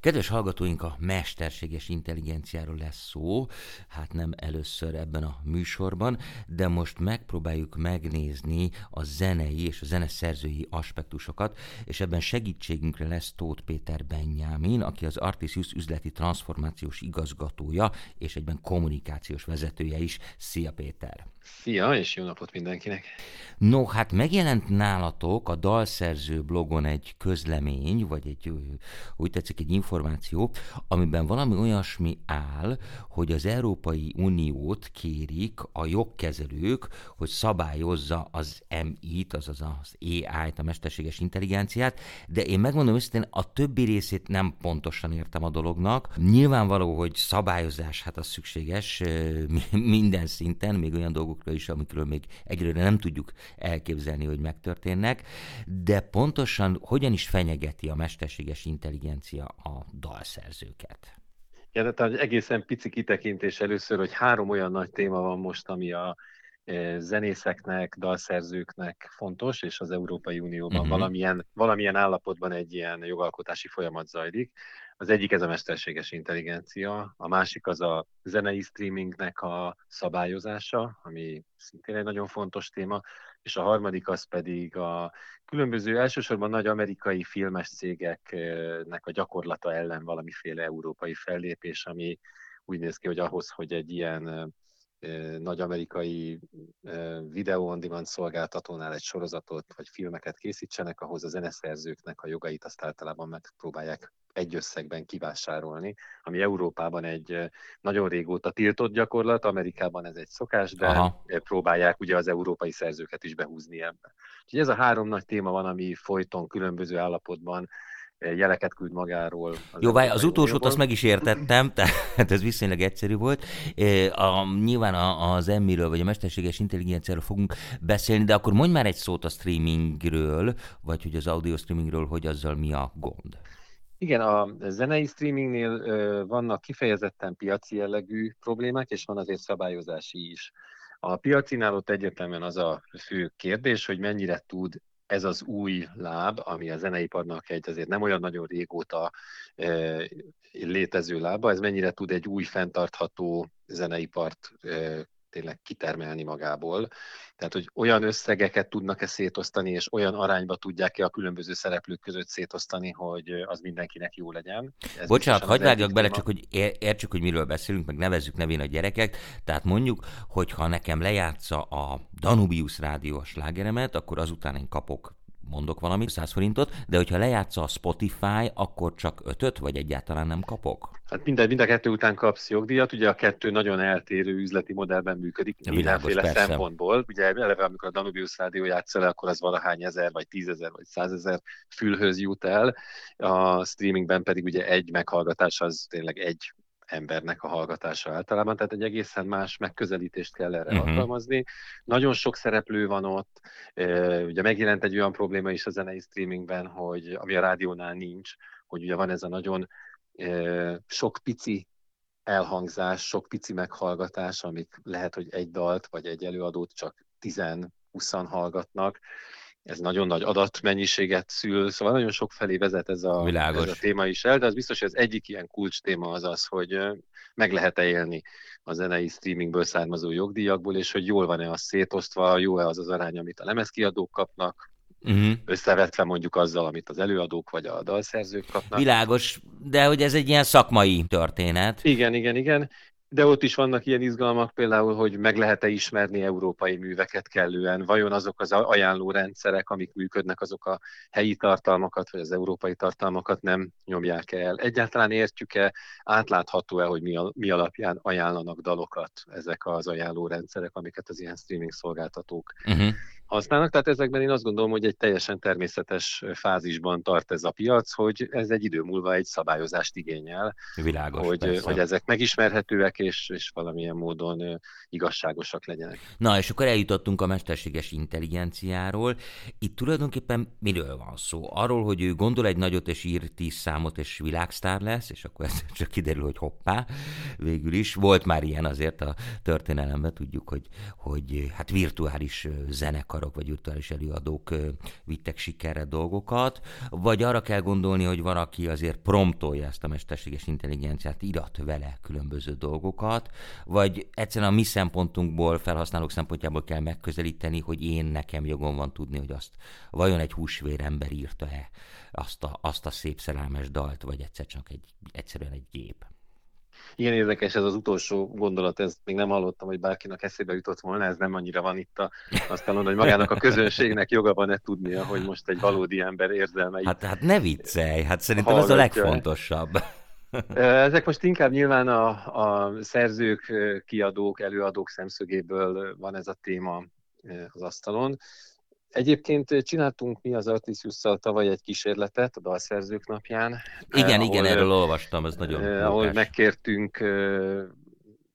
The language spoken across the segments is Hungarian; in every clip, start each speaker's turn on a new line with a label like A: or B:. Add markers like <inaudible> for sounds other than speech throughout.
A: Kedves hallgatóink, a mesterséges intelligenciáról lesz szó, hát nem először ebben a műsorban, de most megpróbáljuk megnézni a zenei és a zeneszerzői aspektusokat, és ebben segítségünkre lesz Tóth Péter Benyámin, aki az Artisius üzleti transformációs igazgatója, és egyben kommunikációs vezetője is. Szia Péter!
B: Szia, és jó napot mindenkinek!
A: No, hát megjelent nálatok a dalszerző blogon egy közlemény, vagy egy, úgy tetszik, egy információ, amiben valami olyasmi áll, hogy az Európai Uniót kérik a jogkezelők, hogy szabályozza az MI-t, azaz az AI-t, a mesterséges intelligenciát, de én megmondom őszintén, a többi részét nem pontosan értem a dolognak. Nyilvánvaló, hogy szabályozás, hát az szükséges minden szinten, még olyan dolgokra is, amikről még egyelőre nem tudjuk elképzelni, hogy megtörténnek, de pontosan hogyan is fenyegeti a mesterséges intelligencia a dalszerzőket?
B: Ja, tehát egészen pici kitekintés először, hogy három olyan nagy téma van most, ami a zenészeknek, dalszerzőknek fontos, és az Európai Unióban uh-huh. valamilyen, valamilyen állapotban egy ilyen jogalkotási folyamat zajlik. Az egyik ez a mesterséges intelligencia, a másik az a zenei streamingnek a szabályozása, ami szintén egy nagyon fontos téma, és a harmadik az pedig a különböző elsősorban nagy amerikai filmes cégeknek a gyakorlata ellen valamiféle európai fellépés, ami úgy néz ki, hogy ahhoz, hogy egy ilyen nagy amerikai videó on demand szolgáltatónál egy sorozatot vagy filmeket készítsenek, ahhoz a zeneszerzőknek a jogait azt általában megpróbálják egy összegben kivásárolni, ami Európában egy nagyon régóta tiltott gyakorlat, Amerikában ez egy szokás, de Aha. próbálják ugye az európai szerzőket is behúzni ebbe. Úgyhogy ez a három nagy téma van, ami folyton különböző állapotban jeleket küld magáról.
A: Az Jó, várj, az utolsót azt meg is értettem, tehát ez viszonylag egyszerű volt. A, nyilván az emmiről, vagy a mesterséges intelligenciáról fogunk beszélni, de akkor mondj már egy szót a streamingről, vagy hogy az audio streamingről, hogy azzal mi a gond.
B: Igen, a zenei streamingnél vannak kifejezetten piaci jellegű problémák, és van azért szabályozási is. A piacinál ott egyértelműen az a fő kérdés, hogy mennyire tud ez az új láb, ami a zeneiparnak egy azért nem olyan nagyon régóta létező lába, ez mennyire tud egy új fenntartható zeneipart tényleg kitermelni magából. Tehát, hogy olyan összegeket tudnak-e szétosztani, és olyan arányba tudják-e a különböző szereplők között szétosztani, hogy az mindenkinek jó legyen.
A: Ez Bocsánat, hagyd vágjak bele, csak hogy értsük, hogy miről beszélünk, meg nevezzük nevén a gyerekek. Tehát mondjuk, hogy ha nekem lejátsza a Danubius rádiós lágeremet, akkor azután én kapok mondok valamit, 100 forintot, de hogyha lejátsza a Spotify, akkor csak ötöt, vagy egyáltalán nem kapok?
B: Hát minden, mind a kettő után kapsz jogdíjat, ugye a kettő nagyon eltérő üzleti modellben működik, ja, mindenféle persze. szempontból. Ugye eleve, amikor a Danubius rádió játszol akkor az valahány ezer, vagy tízezer, vagy százezer fülhöz jut el. A streamingben pedig ugye egy meghallgatás az tényleg egy embernek a hallgatása általában, tehát egy egészen más megközelítést kell erre uh-huh. alkalmazni. Nagyon sok szereplő van ott, ugye megjelent egy olyan probléma is a zenei streamingben, hogy ami a rádiónál nincs, hogy ugye van ez a nagyon sok pici elhangzás, sok pici meghallgatás, amik lehet, hogy egy dalt vagy egy előadót csak 10-20 hallgatnak, ez nagyon nagy adatmennyiséget szül, szóval nagyon sok felé vezet ez a, ez a téma is el, de az biztos, hogy az egyik ilyen kulcs téma az az, hogy meg lehet-e élni a zenei streamingből származó jogdíjakból, és hogy jól van-e az szétosztva, jó-e az az arány, amit a lemezkiadók kapnak, uh-huh. összevetve mondjuk azzal, amit az előadók vagy a dalszerzők kapnak.
A: Világos, de hogy ez egy ilyen szakmai történet.
B: Igen, igen, igen. De ott is vannak ilyen izgalmak, például, hogy meg lehet-e ismerni európai műveket kellően, vajon azok az ajánló rendszerek, amik működnek, azok a helyi tartalmakat, vagy az európai tartalmakat nem nyomják el. Egyáltalán értjük-e, átlátható-e, hogy mi, a, mi alapján ajánlanak dalokat ezek az ajánló rendszerek, amiket az ilyen streaming szolgáltatók uh-huh használnak. Tehát ezekben én azt gondolom, hogy egy teljesen természetes fázisban tart ez a piac, hogy ez egy idő múlva egy szabályozást igényel.
A: Világos,
B: hogy, hogy ezek megismerhetőek és, és valamilyen módon igazságosak legyenek.
A: Na, és akkor eljutottunk a mesterséges intelligenciáról. Itt tulajdonképpen miről van szó? Arról, hogy ő gondol egy nagyot és ír tíz számot és világsztár lesz, és akkor ez <laughs> csak kiderül, hogy hoppá, végül is. Volt már ilyen azért a történelemben, tudjuk, hogy, hogy hát virtuális zenekar zenekarok vagy virtuális előadók vittek sikerre dolgokat, vagy arra kell gondolni, hogy van, aki azért promptolja ezt a mesterséges intelligenciát, irat vele különböző dolgokat, vagy egyszerűen a mi szempontunkból, felhasználók szempontjából kell megközelíteni, hogy én nekem jogom van tudni, hogy azt vajon egy húsvér ember írta-e azt a, azt a szép szerelmes dalt, vagy egyszer csak egy, egyszerűen egy gép.
B: Igen érdekes ez az utolsó gondolat, ez még nem hallottam, hogy bárkinek eszébe jutott volna, ez nem annyira van itt a, azt mondom, hogy magának a közönségnek joga van-e tudnia, hogy most egy valódi ember érzelmei.
A: Hát, hát ne viccelj, hát szerintem ez a legfontosabb.
B: Ezek most inkább nyilván a, a szerzők, kiadók, előadók szemszögéből van ez a téma az asztalon. Egyébként csináltunk mi az Artisiusszal tavaly egy kísérletet a dalszerzők napján.
A: Igen, ahol, igen, erről olvastam, ez nagyon
B: eh, Ahol megkértünk eh,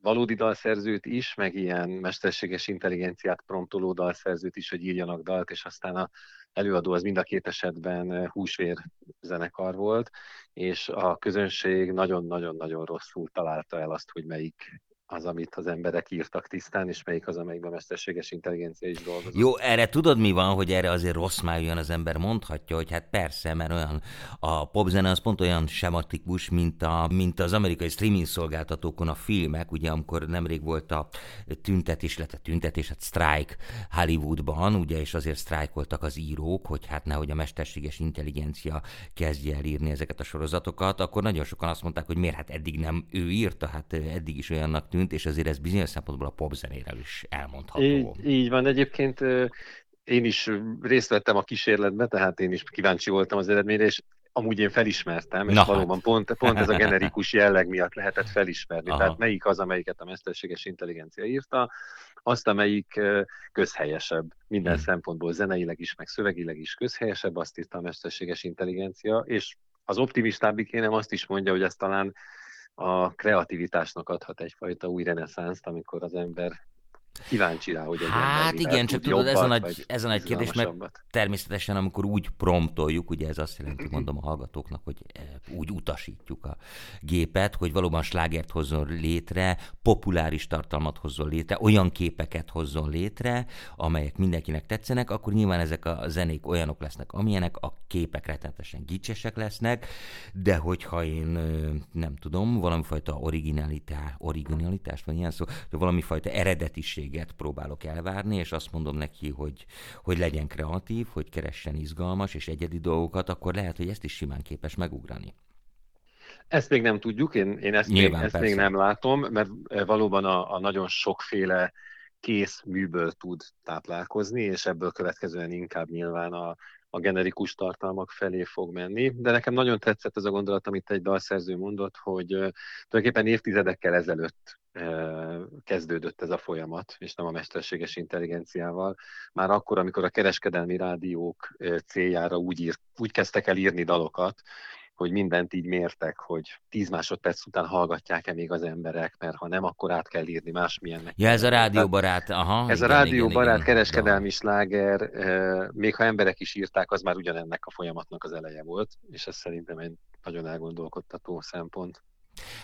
B: valódi dalszerzőt is, meg ilyen mesterséges intelligenciát promptoló dalszerzőt is, hogy írjanak dalt, és aztán a előadó az mind a két esetben húsvér zenekar volt, és a közönség nagyon-nagyon-nagyon rosszul találta el azt, hogy melyik az, amit az emberek írtak tisztán, és melyik az, amelyikben mesterséges intelligencia is dolgozik.
A: Jó, erre tudod mi van, hogy erre azért rossz már jön az ember mondhatja, hogy hát persze, mert olyan a popzene az pont olyan sematikus, mint, a, mint az amerikai streaming szolgáltatókon a filmek, ugye amikor nemrég volt a tüntetés, illetve tüntetés, hát strike Hollywoodban, ugye, és azért sztrájkoltak az írók, hogy hát nehogy a mesterséges intelligencia kezdje el írni ezeket a sorozatokat, akkor nagyon sokan azt mondták, hogy miért hát eddig nem ő írta, hát eddig is olyannak tűnt, tűnt, és azért ez bizonyos szempontból a popzenéről is elmondható.
B: Így, így van, egyébként én is részt vettem a kísérletbe, tehát én is kíváncsi voltam az eredményre, és amúgy én felismertem, és Na valóban hát. pont, pont ez a generikus jelleg miatt lehetett felismerni. Aha. Tehát melyik az, amelyiket a mesterséges intelligencia írta, azt, amelyik közhelyesebb, minden hmm. szempontból zeneileg is, meg szövegileg is közhelyesebb, azt írta a mesterséges intelligencia, és az optimistábbik énem azt is mondja, hogy ez talán a kreativitásnak adhat egyfajta új reneszánszt, amikor az ember kíváncsi rá, hogy egy
A: Hát igen, csak tudod, ez a nagy, ez a nagy kérdés, mert természetesen amikor úgy promptoljuk, ugye ez azt jelenti, mondom a hallgatóknak, hogy eh, úgy utasítjuk a gépet, hogy valóban slágert hozzon létre, populáris tartalmat hozzon létre, olyan képeket hozzon létre, amelyek mindenkinek tetszenek, akkor nyilván ezek a zenék olyanok lesznek, amilyenek, a képek rettenetesen gicsesek lesznek, de hogyha én nem tudom, valami fajta originalitás, originalitás, van ilyen szó, de valami fajta eredetiség minőséget próbálok elvárni, és azt mondom neki, hogy, hogy legyen kreatív, hogy keressen izgalmas és egyedi dolgokat, akkor lehet, hogy ezt is simán képes megugrani.
B: Ezt még nem tudjuk, én, én ezt, még, ezt még nem látom, mert valóban a, a nagyon sokféle kész műből tud táplálkozni, és ebből következően inkább nyilván a, a generikus tartalmak felé fog menni. De nekem nagyon tetszett ez a gondolat, amit egy dalszerző mondott, hogy tulajdonképpen évtizedekkel ezelőtt kezdődött ez a folyamat, és nem a mesterséges intelligenciával. Már akkor, amikor a kereskedelmi rádiók céljára úgy, írt, úgy kezdtek el írni dalokat, hogy mindent így mértek, hogy 10 másodperc után hallgatják-e még az emberek, mert ha nem, akkor át kell írni másmilyennek.
A: Ja, ez a rádióbarát, aha.
B: Ez igen, a rádióbarát igen, kereskedelmi igen. sláger, még ha emberek is írták, az már ugyanennek a folyamatnak az eleje volt, és ez szerintem egy nagyon elgondolkodtató szempont.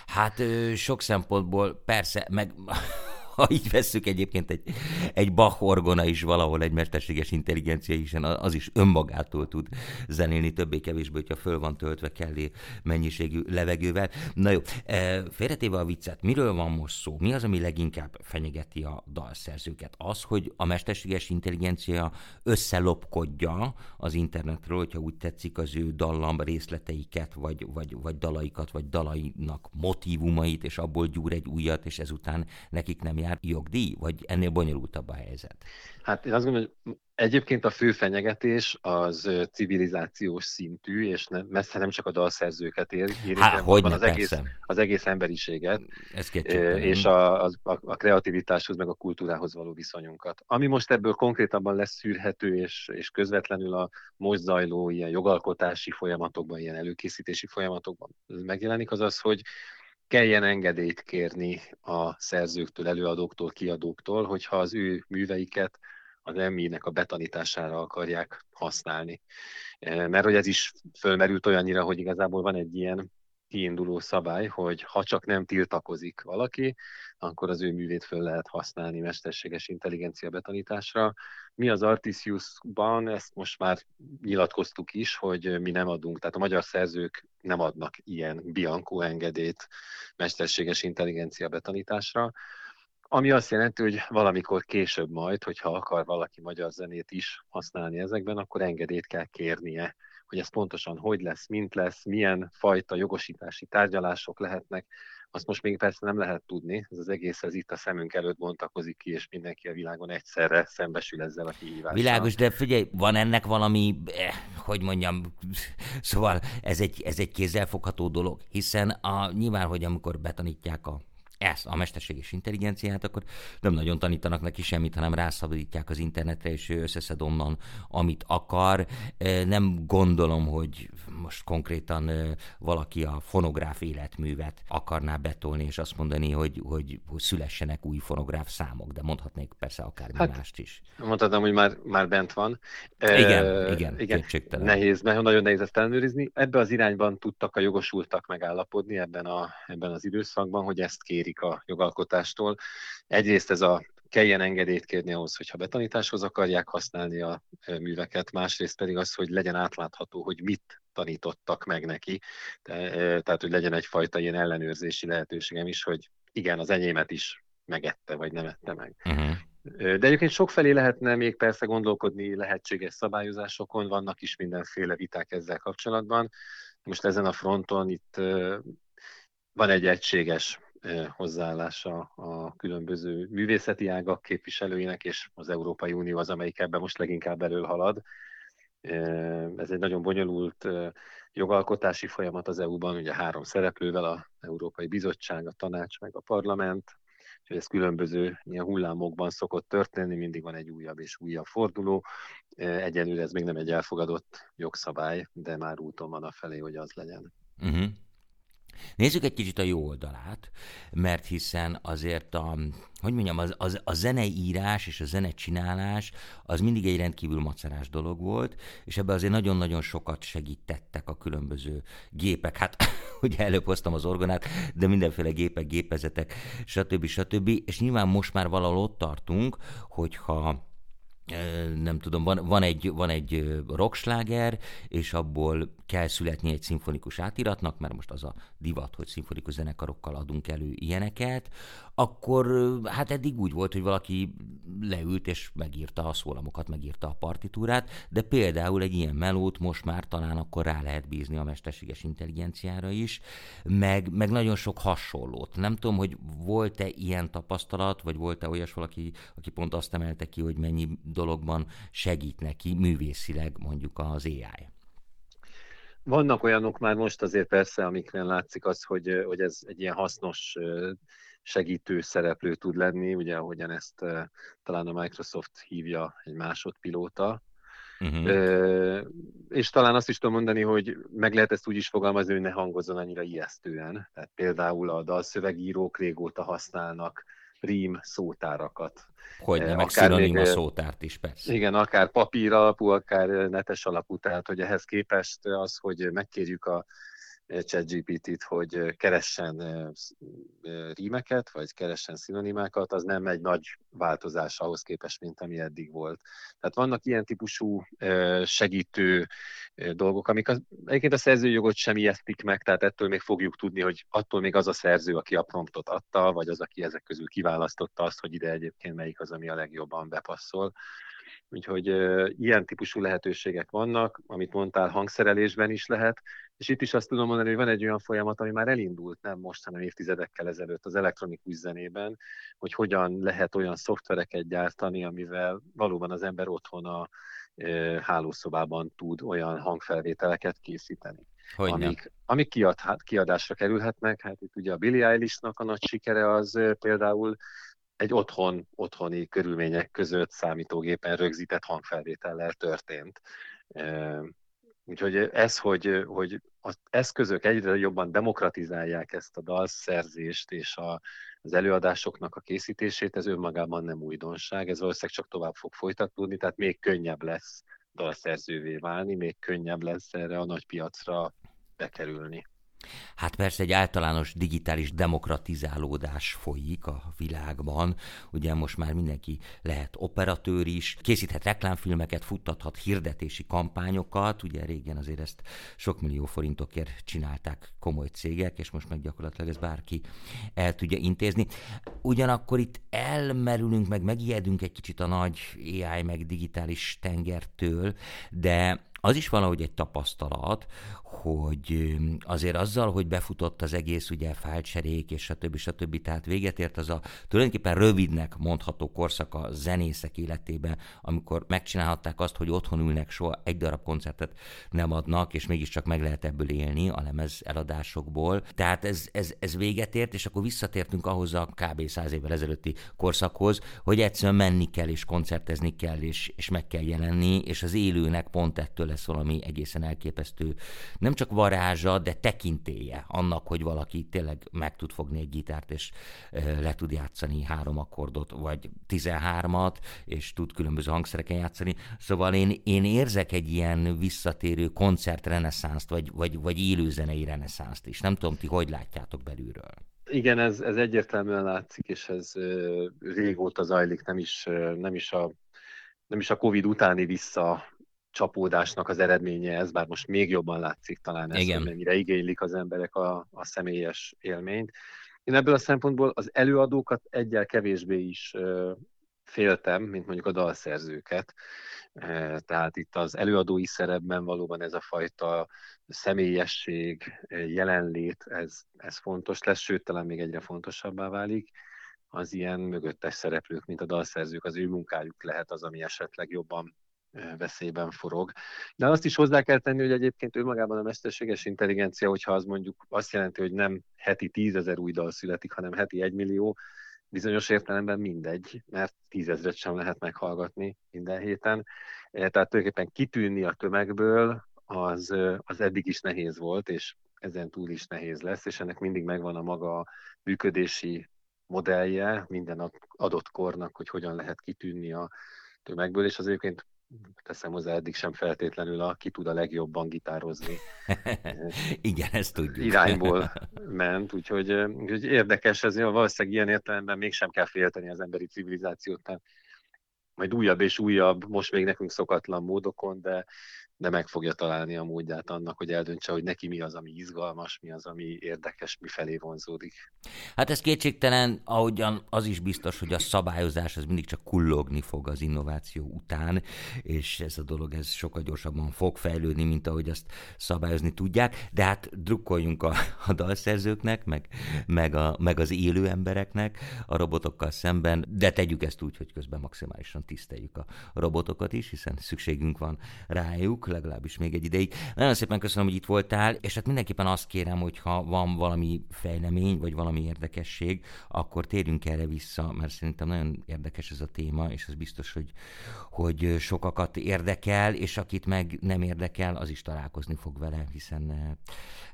A: Hát sok szempontból persze, meg ha így vesszük egyébként egy, egy Bach orgona is valahol egy mesterséges intelligencia is, az is önmagától tud zenélni többé-kevésbé, hogyha föl van töltve kellé mennyiségű levegővel. Na jó, e, félretéve a viccet, miről van most szó? Mi az, ami leginkább fenyegeti a dalszerzőket? Az, hogy a mesterséges intelligencia összelopkodja az internetről, hogyha úgy tetszik az ő dallam részleteiket, vagy, vagy, vagy dalaikat, vagy dalainak motivumait, és abból gyúr egy újat, és ezután nekik nem jár jár jogdíj, vagy ennél bonyolultabb a helyzet?
B: Hát én azt gondolom, hogy egyébként a fő fenyegetés az civilizációs szintű, és ne, messze nem csak a dalszerzőket ér, éri, Há, hogy az, egész, az egész emberiséget, Ez és a, a, a kreativitáshoz, meg a kultúrához való viszonyunkat. Ami most ebből konkrétabban lesz szűrhető, és, és közvetlenül a most zajló ilyen jogalkotási folyamatokban, ilyen előkészítési folyamatokban megjelenik, az az, hogy kelljen engedélyt kérni a szerzőktől, előadóktól, kiadóktól, hogyha az ő műveiket az emmi a betanítására akarják használni. Mert hogy ez is fölmerült olyannyira, hogy igazából van egy ilyen kiinduló szabály, hogy ha csak nem tiltakozik valaki, akkor az ő művét föl lehet használni mesterséges intelligencia betanításra. Mi az Artisius-ban ezt most már nyilatkoztuk is, hogy mi nem adunk, tehát a magyar szerzők nem adnak ilyen Bianco engedélyt mesterséges intelligencia betanításra, ami azt jelenti, hogy valamikor később majd, hogyha akar valaki magyar zenét is használni ezekben, akkor engedélyt kell kérnie hogy ez pontosan hogy lesz, mint lesz, milyen fajta jogosítási tárgyalások lehetnek, azt most még persze nem lehet tudni, ez az egész ez itt a szemünk előtt bontakozik ki, és mindenki a világon egyszerre szembesül ezzel a kihívással.
A: Világos, de figyelj, van ennek valami, eh, hogy mondjam, szóval ez egy, ez egy kézzelfogható dolog, hiszen a, nyilván, hogy amikor betanítják a ezt, a mesterséges intelligenciát, akkor nem nagyon tanítanak neki semmit, hanem rászabadítják az internetre, és ő összeszed onnan, amit akar. Nem gondolom, hogy most konkrétan valaki a fonográf életművet akarná betolni, és azt mondani, hogy, hogy, hogy szülessenek új fonográf számok, de mondhatnék persze akár hát, mást is.
B: Mondhatom, hogy már, már bent van.
A: Igen, uh, igen, igen.
B: Nehéz, nagyon nehéz ezt ellenőrizni. Ebbe az irányban tudtak a jogosultak megállapodni ebben, a, ebben az időszakban, hogy ezt kéri kérik a jogalkotástól. Egyrészt ez a kelljen engedélyt kérni ahhoz, hogyha betanításhoz akarják használni a műveket, másrészt pedig az, hogy legyen átlátható, hogy mit tanítottak meg neki, tehát hogy legyen egyfajta ilyen ellenőrzési lehetőségem is, hogy igen, az enyémet is megette, vagy nem ette meg. Uh-huh. De egyébként sokfelé lehetne még persze gondolkodni lehetséges szabályozásokon, vannak is mindenféle viták ezzel kapcsolatban. Most ezen a fronton itt van egy egységes hozzáállása a különböző művészeti ágak képviselőinek, és az Európai Unió az, amelyik ebben most leginkább elől halad. Ez egy nagyon bonyolult jogalkotási folyamat az EU-ban, ugye három szereplővel, a Európai Bizottság, a Tanács, meg a Parlament, és ez különböző ilyen hullámokban szokott történni, mindig van egy újabb és újabb forduló. Egyenlőre ez még nem egy elfogadott jogszabály, de már úton van a felé, hogy az legyen. Uh-huh.
A: Nézzük egy kicsit a jó oldalát, mert hiszen azért a, hogy mondjam, az, az, a zeneírás és a zenecsinálás az mindig egy rendkívül macerás dolog volt, és ebbe azért nagyon-nagyon sokat segítettek a különböző gépek. Hát <laughs> ugye előbb hoztam az orgonát, de mindenféle gépek, gépezetek, stb. stb. És nyilván most már valahol ott tartunk, hogyha nem tudom, van, van, egy, van egy rocksláger, és abból kell születni egy szimfonikus átiratnak, mert most az a divat, hogy szimfonikus zenekarokkal adunk elő ilyeneket, akkor hát eddig úgy volt, hogy valaki leült és megírta a szólamokat, megírta a partitúrát, de például egy ilyen melót most már talán akkor rá lehet bízni a mesterséges intelligenciára is, meg, meg nagyon sok hasonlót. Nem tudom, hogy volt-e ilyen tapasztalat, vagy volt-e olyas valaki, aki pont azt emelte ki, hogy mennyi dologban segít neki művészileg mondjuk az AI.
B: Vannak olyanok már most azért persze, amikre látszik az, hogy, hogy ez egy ilyen hasznos segítő szereplő tud lenni, ugye ahogyan ezt talán a Microsoft hívja egy másodpilóta, Uh-huh. és talán azt is tudom mondani, hogy meg lehet ezt úgy is fogalmazni, hogy ne hangozzon annyira ijesztően. Tehát például a dalszövegírók régóta használnak rím szótárakat.
A: Hogy nem, meg szinonima szótárt is, persze.
B: Igen, akár papír alapú, akár netes alapú, tehát hogy ehhez képest az, hogy megkérjük a ChatGPT-t, hogy keressen rímeket, vagy keressen szinonimákat, az nem egy nagy változás ahhoz képest, mint ami eddig volt. Tehát vannak ilyen típusú segítő dolgok, amik az, egyébként a szerzőjogot sem ijesztik meg, tehát ettől még fogjuk tudni, hogy attól még az a szerző, aki a promptot adta, vagy az, aki ezek közül kiválasztotta azt, hogy ide egyébként melyik az, ami a legjobban bepasszol. Úgyhogy ilyen típusú lehetőségek vannak, amit mondtál, hangszerelésben is lehet, és itt is azt tudom mondani, hogy van egy olyan folyamat, ami már elindult, nem most, hanem évtizedekkel ezelőtt az elektronikus zenében, hogy hogyan lehet olyan szoftvereket gyártani, amivel valóban az ember otthon a uh, hálószobában tud olyan hangfelvételeket készíteni. Hogy amik, amik kiad, hát, kiadásra kerülhetnek. Hát itt ugye a Billie Eilish-nak a nagy sikere az például egy otthon, otthoni körülmények között számítógépen rögzített hangfelvétellel történt. Úgyhogy ez, hogy, hogy az eszközök egyre jobban demokratizálják ezt a dalszerzést és a, az előadásoknak a készítését, ez önmagában nem újdonság, ez valószínűleg csak tovább fog folytatódni, tehát még könnyebb lesz dalszerzővé válni, még könnyebb lesz erre a nagy piacra bekerülni.
A: Hát persze egy általános digitális demokratizálódás folyik a világban. Ugye most már mindenki lehet operatőr is, készíthet reklámfilmeket, futtathat hirdetési kampányokat. Ugye régen azért ezt sok millió forintokért csinálták komoly cégek, és most meg gyakorlatilag ez bárki el tudja intézni. Ugyanakkor itt elmerülünk, meg megijedünk egy kicsit a nagy AI, meg digitális tengertől, de az is valahogy egy tapasztalat, hogy azért azzal, hogy befutott az egész ugye fájlcserék és stb. stb. Tehát véget ért az a tulajdonképpen rövidnek mondható korszak a zenészek életében, amikor megcsinálhatták azt, hogy otthon ülnek, soha egy darab koncertet nem adnak, és mégiscsak meg lehet ebből élni a lemez eladásokból. Tehát ez, ez, ez véget ért, és akkor visszatértünk ahhoz a kb. száz évvel ezelőtti korszakhoz, hogy egyszerűen menni kell, és koncertezni kell, és, és meg kell jelenni, és az élőnek pont ettől lesz valami egészen elképesztő nem csak varázsa, de tekintéje annak, hogy valaki tényleg meg tud fogni egy gitárt, és le tud játszani három akkordot, vagy tizenhármat, és tud különböző hangszereken játszani. Szóval én, én érzek egy ilyen visszatérő koncert reneszánst, vagy, vagy, vagy élőzenei reneszánst is. Nem tudom, ti hogy látjátok belülről.
B: Igen, ez, ez egyértelműen látszik, és ez régóta zajlik, nem is, nem is a nem is a Covid utáni vissza csapódásnak az eredménye ez, bár most még jobban látszik talán ez, hogy mennyire igénylik az emberek a, a személyes élményt. Én ebből a szempontból az előadókat egyel kevésbé is féltem, mint mondjuk a dalszerzőket. Tehát itt az előadói szerepben valóban ez a fajta személyesség, jelenlét, ez, ez fontos lesz, sőt, talán még egyre fontosabbá válik. Az ilyen mögöttes szereplők, mint a dalszerzők, az ő munkájuk lehet az, ami esetleg jobban veszélyben forog. De azt is hozzá kell tenni, hogy egyébként önmagában a mesterséges intelligencia, hogyha az mondjuk azt jelenti, hogy nem heti tízezer új dal születik, hanem heti egymillió, bizonyos értelemben mindegy, mert tízezret sem lehet meghallgatni minden héten. Tehát tulajdonképpen kitűnni a tömegből az, az eddig is nehéz volt, és ezen túl is nehéz lesz, és ennek mindig megvan a maga működési modellje minden adott kornak, hogy hogyan lehet kitűnni a tömegből, és az egyébként teszem hozzá, eddig sem feltétlenül a ki tud a legjobban gitározni. <laughs>
A: Igen, ezt tudjuk.
B: Irányból <laughs> ment, úgyhogy, úgyhogy érdekes, ez valószínűleg ilyen értelemben mégsem kell félteni az emberi civilizációt, tehát majd újabb és újabb, most még nekünk szokatlan módokon, de de meg fogja találni a módját annak, hogy eldöntse, hogy neki mi az, ami izgalmas, mi az, ami érdekes, mi felé vonzódik.
A: Hát ez kétségtelen, ahogyan az is biztos, hogy a szabályozás az mindig csak kullogni fog az innováció után, és ez a dolog ez sokkal gyorsabban fog fejlődni, mint ahogy azt szabályozni tudják, de hát drukkoljunk a, a dalszerzőknek, meg, meg, a, meg az élő embereknek a robotokkal szemben, de tegyük ezt úgy, hogy közben maximálisan tiszteljük a robotokat is, hiszen szükségünk van rájuk, legalábbis még egy ideig. Nagyon szépen köszönöm, hogy itt voltál, és hát mindenképpen azt kérem, hogy ha van valami fejlemény, vagy valami érdekesség, akkor térjünk erre vissza, mert szerintem nagyon érdekes ez a téma, és az biztos, hogy, hogy sokakat érdekel, és akit meg nem érdekel, az is találkozni fog vele, hiszen eh,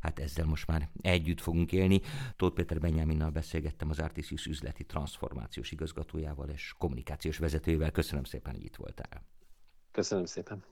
A: hát ezzel most már együtt fogunk élni. Tóth Péter Benyáminnal beszélgettem az Artisius üzleti transformációs igazgatójával és kommunikációs vezetőjével. Köszönöm szépen, hogy itt voltál.
B: Köszönöm szépen.